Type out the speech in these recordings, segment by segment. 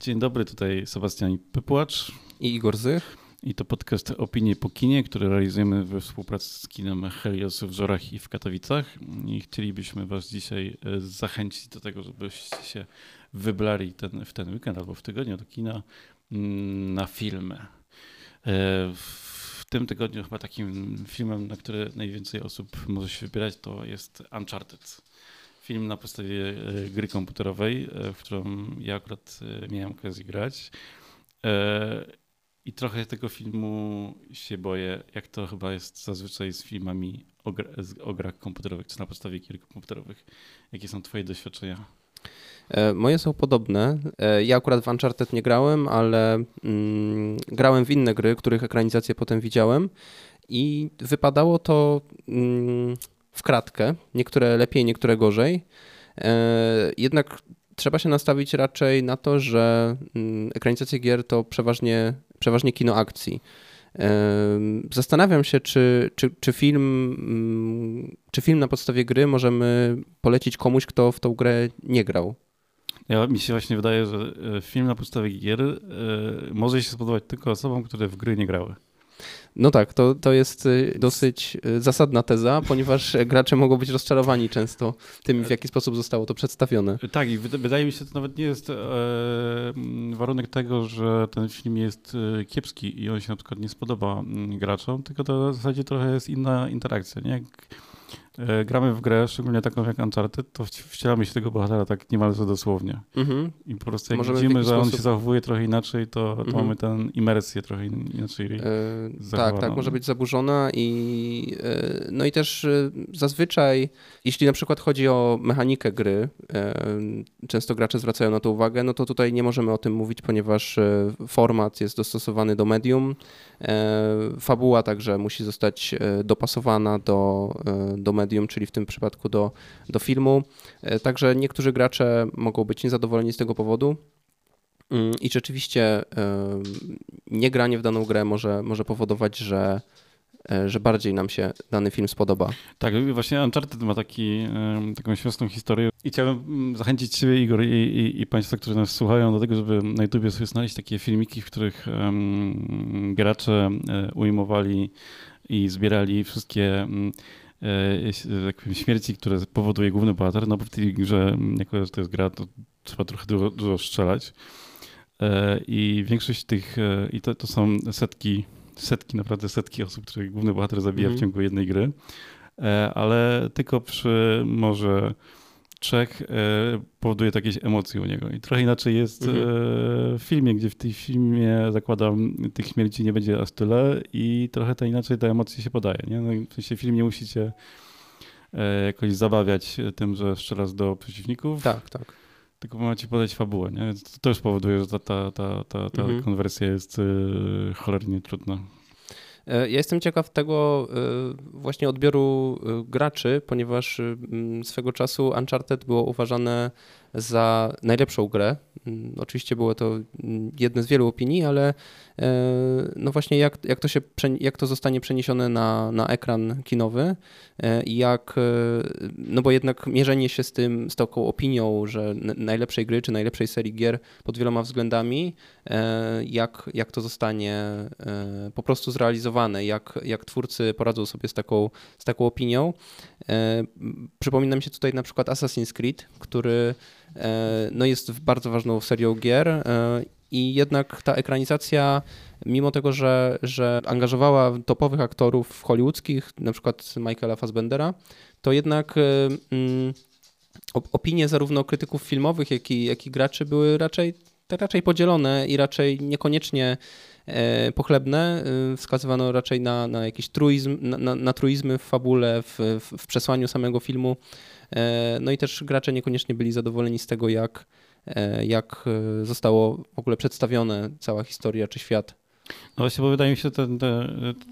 Dzień dobry, tutaj Sebastian Pypłacz. I Igor Zych. I to podcast Opinie po kinie, który realizujemy we współpracy z kinem Helios w Żorach i w Katowicach. I chcielibyśmy Was dzisiaj e, zachęcić do tego, żebyście się wybrali ten, w ten weekend albo w tygodniu do kina mm, na filmy. E, w tym tygodniu chyba takim filmem, na który najwięcej osób może się wybierać, to jest Uncharted film na podstawie e, gry komputerowej, e, w którą ja akurat e, miałem okazję grać. I trochę tego filmu się boję, jak to chyba jest zazwyczaj z filmami o, gra, o grach komputerowych, czy na podstawie gier komputerowych. Jakie są Twoje doświadczenia? Moje są podobne. Ja akurat w Uncharted nie grałem, ale mm, grałem w inne gry, których ekranizację potem widziałem i wypadało to mm, w kratkę, niektóre lepiej, niektóre gorzej. E, jednak trzeba się nastawić raczej na to, że mm, ekranizacje gier to przeważnie, przeważnie kino akcji. E, zastanawiam się, czy, czy, czy, film, mm, czy film na podstawie gry możemy polecić komuś, kto w tą grę nie grał. Ja, mi się właśnie wydaje, że e, film na podstawie gier może się spodobać tylko osobom, które w gry nie grały. No tak, to, to jest y, dosyć y, zasadna teza, ponieważ gracze mogą być rozczarowani często tym, w jaki sposób zostało to przedstawione. Tak, i wydaje mi się, że to nawet nie jest e, warunek tego, że ten film jest e, kiepski i on się na przykład nie spodoba mm, graczom, tylko to w zasadzie trochę jest inna interakcja. Nie? E, gramy w grę, szczególnie taką jak Uncharted, to wcielamy się tego bohatera tak niemalże dosłownie. Mhm. I po prostu jak Możemy widzimy, że on się zachowuje trochę inaczej, to, to mhm. mamy tę imersję trochę inaczej e, Tak, tak, może być zaburzona i e, no i też zazwyczaj, jeśli na przykład chodzi o mechanikę gry, często gracze zwracają na to uwagę, no to tutaj nie możemy o tym mówić, ponieważ format jest dostosowany do medium, fabuła także musi zostać dopasowana do, do medium, czyli w tym przypadku do, do filmu. E, także niektórzy gracze mogą być niezadowoleni z tego powodu. Mm, I rzeczywiście e, niegranie w daną grę może, może powodować, że, e, że bardziej nam się dany film spodoba. Tak, właśnie Uncharted ma taki, taką śmieszną historię. I chciałbym mm, zachęcić Ciebie, Igor, i, i, i Państwa, którzy nas słuchają, do tego, żeby na YouTubie sobie znaleźć takie filmiki, w których um, gracze ujmowali i zbierali wszystkie um, śmierci, które powoduje główny bohater, no bo w tej grze, jako że to jest gra, to trzeba trochę dużo, dużo strzelać. E, I większość tych, e, i to, to są setki, setki, naprawdę setki osób, które główny bohater zabija mm -hmm. w mhm. ciągu jednej gry, ale tylko przy może Czech e, powoduje jakieś emocje u niego. I trochę inaczej jest mhm. E, w filmie, gdzie w tym filmie zakładam, tych śmierci nie będzie aż tyle i trochę to inaczej te emocje się podaje. Nie? No, w sensie film nie musicie e, jakoś zabawiać tym, że strzelasz do przeciwników. Tak, tak. Tylko macie podać fabułę. Nie? To też powoduje, że ta, ta, ta, ta, ta mhm. konwersja jest cholernie trudna. E, ja jestem ciekaw tego e, właśnie odbioru e, graczy, ponieważ swego czasu Uncharted było uważane za najlepszą grę. Mm, oczywiście było to mm, jedne z wielu opinii, ale e, no właśnie jak, jak, to, się, jak to zostanie przeniesione na, na ekran kinowy e, i jak, e, no bo jednak mierzenie się z tym, z taką opinią, że najlepszej gry czy najlepszej serii gier pod wieloma względami, jak, jak to zostanie po prostu zrealizowane, jak, jak twórcy poradzą sobie z taką, z taką opinią. Przypomina mi się tutaj na przykład Assassin's Creed, który E, no jest bardzo ważną serią gier e, i jednak ta ekranizacja, mimo tego, że, że angażowała topowych aktorów hollywoodzkich, na przykład Michaela Fassbendera, to jednak e, mm, opinie zarówno krytyków filmowych, jak i, jak i graczy były raczej, raczej podzielone i raczej niekoniecznie pochlebne. Wskazywano raczej na, na jakiś truizm, na, na, na truizmy w fabule, w, w przesłaniu samego filmu. E, no i też gracze niekoniecznie byli zadowoleni z tego, jak, e, jak e, zostało w ogóle przedstawione cała historia czy świat. No właśnie, bo wydaje mi się, że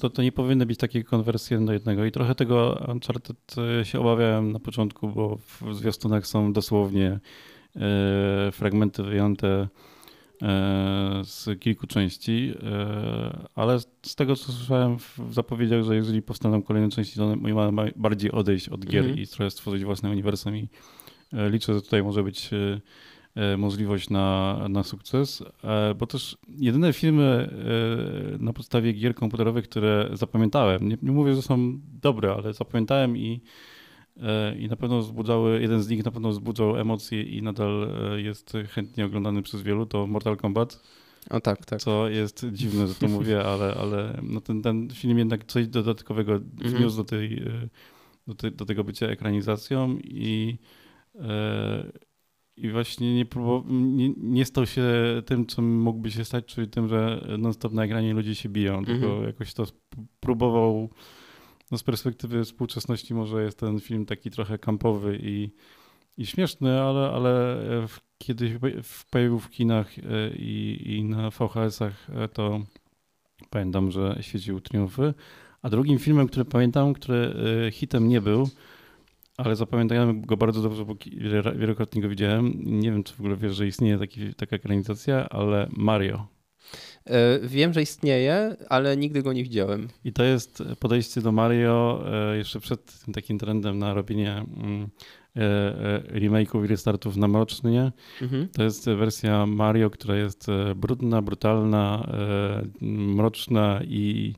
to, to nie powinny być takie konwersje do jednego i trochę tego Uncharted się obawiałem na początku, bo w zwiastunach są dosłownie fragmenty wyjęte z kilku części, ale z tego co słyszałem w zapowiedziach, że jeżeli powstaną kolejne części, to one mają bardziej odejść od gier mm -hmm. i trochę stworzyć własne uniwersum i liczę, że tutaj może być możliwość na, na sukces, bo też jedyne filmy na podstawie gier komputerowych, które zapamiętałem, nie, nie mówię, że są dobre, ale zapamiętałem i i na pewno wzbudzały, jeden z nich na pewno wzbudzał emocje i nadal jest chętnie oglądany przez wielu, to Mortal Kombat. O tak, tak. Co jest dziwne, że to mówię, ale, ale no ten, ten film jednak coś dodatkowego mhm. wniósł do, tej, do, te, do tego bycia ekranizacją i, e, i właśnie nie, nie, nie, stał się tym, co mógłby się stać, czyli tym, że non-stop na ekranie ludzie się biją, mhm. tylko jakoś to próbował no z perspektywy współczesności może jest ten film taki trochę kampowy i, i śmieszny, ale, ale kiedyś pojawił w kinach e, i, i na VHS-ach, e, to pamiętam, że świecił triumfy. A drugim filmem, który pamiętam, który e, hitem nie był, ale zapamiętałem go bardzo dobrze, bo wielokrotnie go widziałem. Nie wiem, czy w ogóle wiesz, że istnieje taki, taka ekranizacja, ale Mario. Wiem, że istnieje, ale nigdy go nie widziałem. I to jest podejście do Mario jeszcze przed tym takim trendem na robienie mm, E, e, remake'ów i restartów na mrocznie. Mhm. To jest wersja Mario, która jest e, brudna, brutalna, mroczna i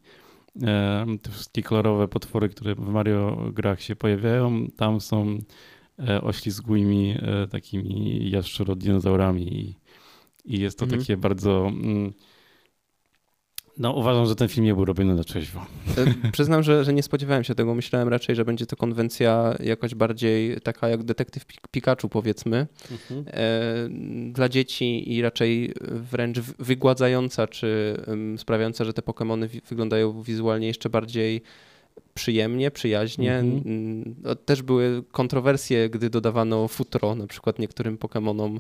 te wszystkie kolorowe potwory, które w Mario grach się pojawiają, tam są oślizgłymi takimi jaszczurodinozaurami i, i jest to mhm. takie bardzo mm, no, uważam, że ten film nie był robiony na trzeźwo. E, przyznam, że, że nie spodziewałem się tego. Myślałem raczej, że będzie to konwencja jakoś bardziej taka jak detektyw Pikachu, powiedzmy, mhm. E, dla dzieci i raczej wręcz wygładzająca, czy sprawiająca, że te Pokémony wyglądają wizualnie jeszcze bardziej przyjemnie, przyjaźnie. Mhm. Mm, też były kontrowersje, gdy dodawano futro na przykład niektórym Pokémonom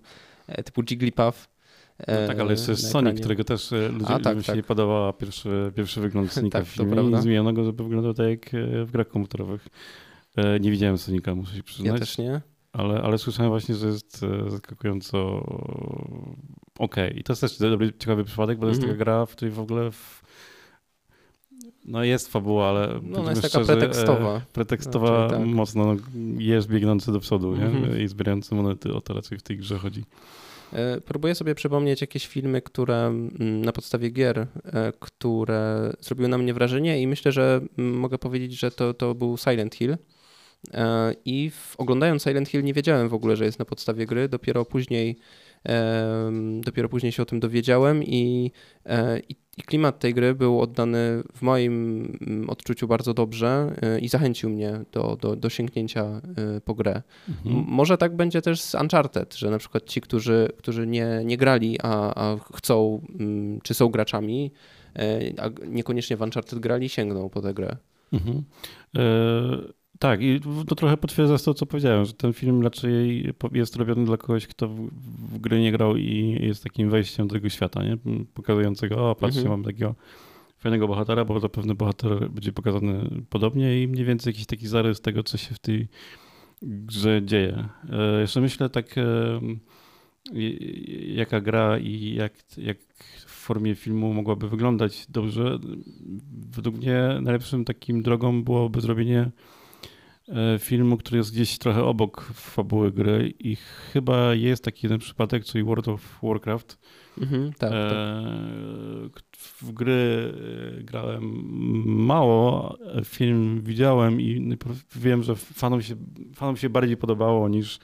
e, typu Jigglypuff no tak, ale jeszcze jest Sonic, którego też e, ludzie, A, tak, mi się tak. nie podobał pierwszy, pierwszy wygląd Sonika tak, w filmie. Zmieniono go, żeby wyglądał tak jak e, w grach komputerowych. E, nie widziałem Sonika, muszę się przyznać. Ja też nie. Ale, ale słyszałem właśnie, że jest zaskakująco okej. Okay. I to jest też dobry, ciekawy przypadek, bo to jest mm taka gra, w której w ogóle w... no jest fabuła, ale no, ona jest taka pretekstowa. Pretekstowa tak. mocno. No, jest biegnący do przodu mm -hmm. nie? Mhm. i zbierający monety. O to raczej w tej grze chodzi. E, próbuję sobie przypomnieć jakieś filmy, które na podstawie gier, e, które zrobiły na mnie wrażenie i myślę, że mogę powiedzieć, że to, to był Silent Hill. E, I w, oglądając Silent Hill nie wiedziałem w ogóle, że jest na podstawie gry. Dopiero później, dopiero później się o tym dowiedziałem i, i i klimat tej gry był oddany w moim mm, odczuciu bardzo dobrze y, i zachęcił mnie do, do, do sięgnięcia y, po grę. Mhm. Może tak będzie też z Uncharted, że na przykład ci, którzy, którzy nie, nie grali, a, a chcą, mm, czy są graczami, a niekoniecznie w Uncharted grali, sięgną po tę grę. Mhm. E tak, i to trochę potwierdza to, co powiedziałem, że ten film raczej jest robiony dla kogoś, kto w, w gry nie grał i jest takim wejściem do tego świata, nie? pokazującego, o patrzcie, mhm. mam takiego fajnego bohatera, bo zapewne bohater będzie pokazany podobnie i mniej więcej jakiś taki zarys tego, co się w tej grze dzieje. E, jeszcze myślę tak, e, jaka gra i jak, jak w formie filmu mogłaby wyglądać dobrze. Według mnie najlepszym takim drogą byłoby zrobienie filmu, który jest gdzieś trochę obok fabuły gry i chyba jest taki jeden przypadek, czyli World of Warcraft. Mhm, tak, e, tak. W gry e, grałem mało, film widziałem i wiem, że fanom się, fanom się bardziej podobało niż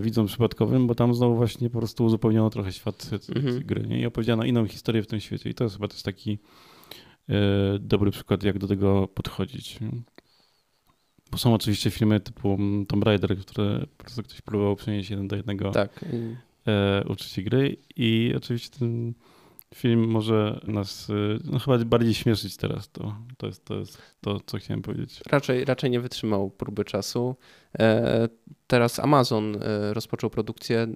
widzom przypadkowym, bo tam znowu właśnie po prostu uzupełniono trochę świat mhm. gry nie? i opowiedziano inną historię w tym świecie i to jest chyba też taki dobry przykład, jak do tego podchodzić. Bo są oczywiście filmy typu mm, Tomb Raider, które po prostu ktoś próbował przenieść jeden do jednego tak. e, uczucie gry i oczywiście ten film może nas e, no, chyba bardziej śmieszyć teraz. To, to, jest, to jest to, co chciałem powiedzieć. Raczej, raczej nie wytrzymał próby czasu. E, teraz Amazon e, rozpoczął produkcję e,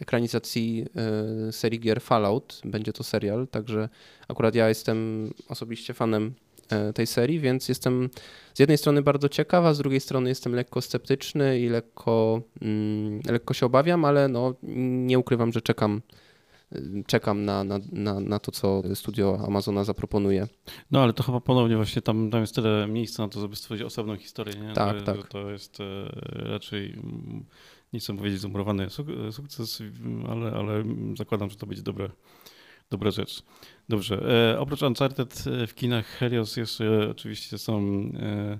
ekranizacji serii gier Fallout. Będzie to serial, także akurat ja jestem osobiście fanem tej serii, więc jestem z jednej strony bardzo ciekawa, z drugiej strony jestem lekko sceptyczny i lekko, mm, lekko się obawiam, ale no, nie ukrywam, że czekam czekam na, na, na, na to, co studio Amazona zaproponuje. No ale to chyba ponownie właśnie tam, tam jest tyle miejsca na to, żeby stworzyć osobną historię. Nie? Tak, tak. To jest e, raczej nie chcę powiedzieć zamurowany sukces, ale, ale zakładam, że to będzie dobre, dobra rzecz. Dobrze. E, oprócz Uncharted e, w kinach Helios jeszcze oczywiście są e,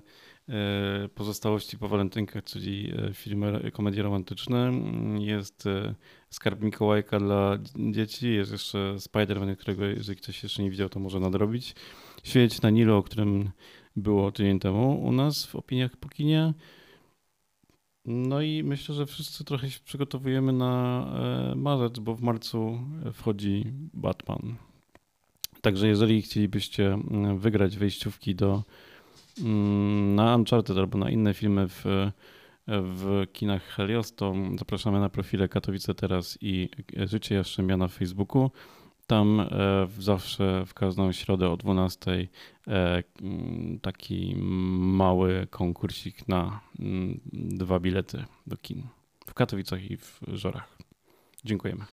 e, pozostałości po walentynkach, czyli e, filmy, komedie romantyczne. Jest e, Skarb Mikołajka dla dzieci, jest jeszcze Spider-Man, którego jeżeli ktoś jeszcze nie widział, to może nadrobić. Świeć na Nilu, o którym było tydzień temu u nas w opiniach po kinie. No i myślę, że wszyscy trochę się przygotowujemy na e, marzec, bo w marcu wchodzi Batman. Także jeżeli chcielibyście mm, wygrać wejściówki do mm, na Uncharted albo na inne filmy w, w kinach Helios, to zapraszamy na profile Katowice Teraz i Życie Jastrzębia na Facebooku. Tam e, zawsze w każdą środę o 12 e, taki mały konkursik na dwa bilety do kin w Katowicach i w Żorach. Dziękujemy.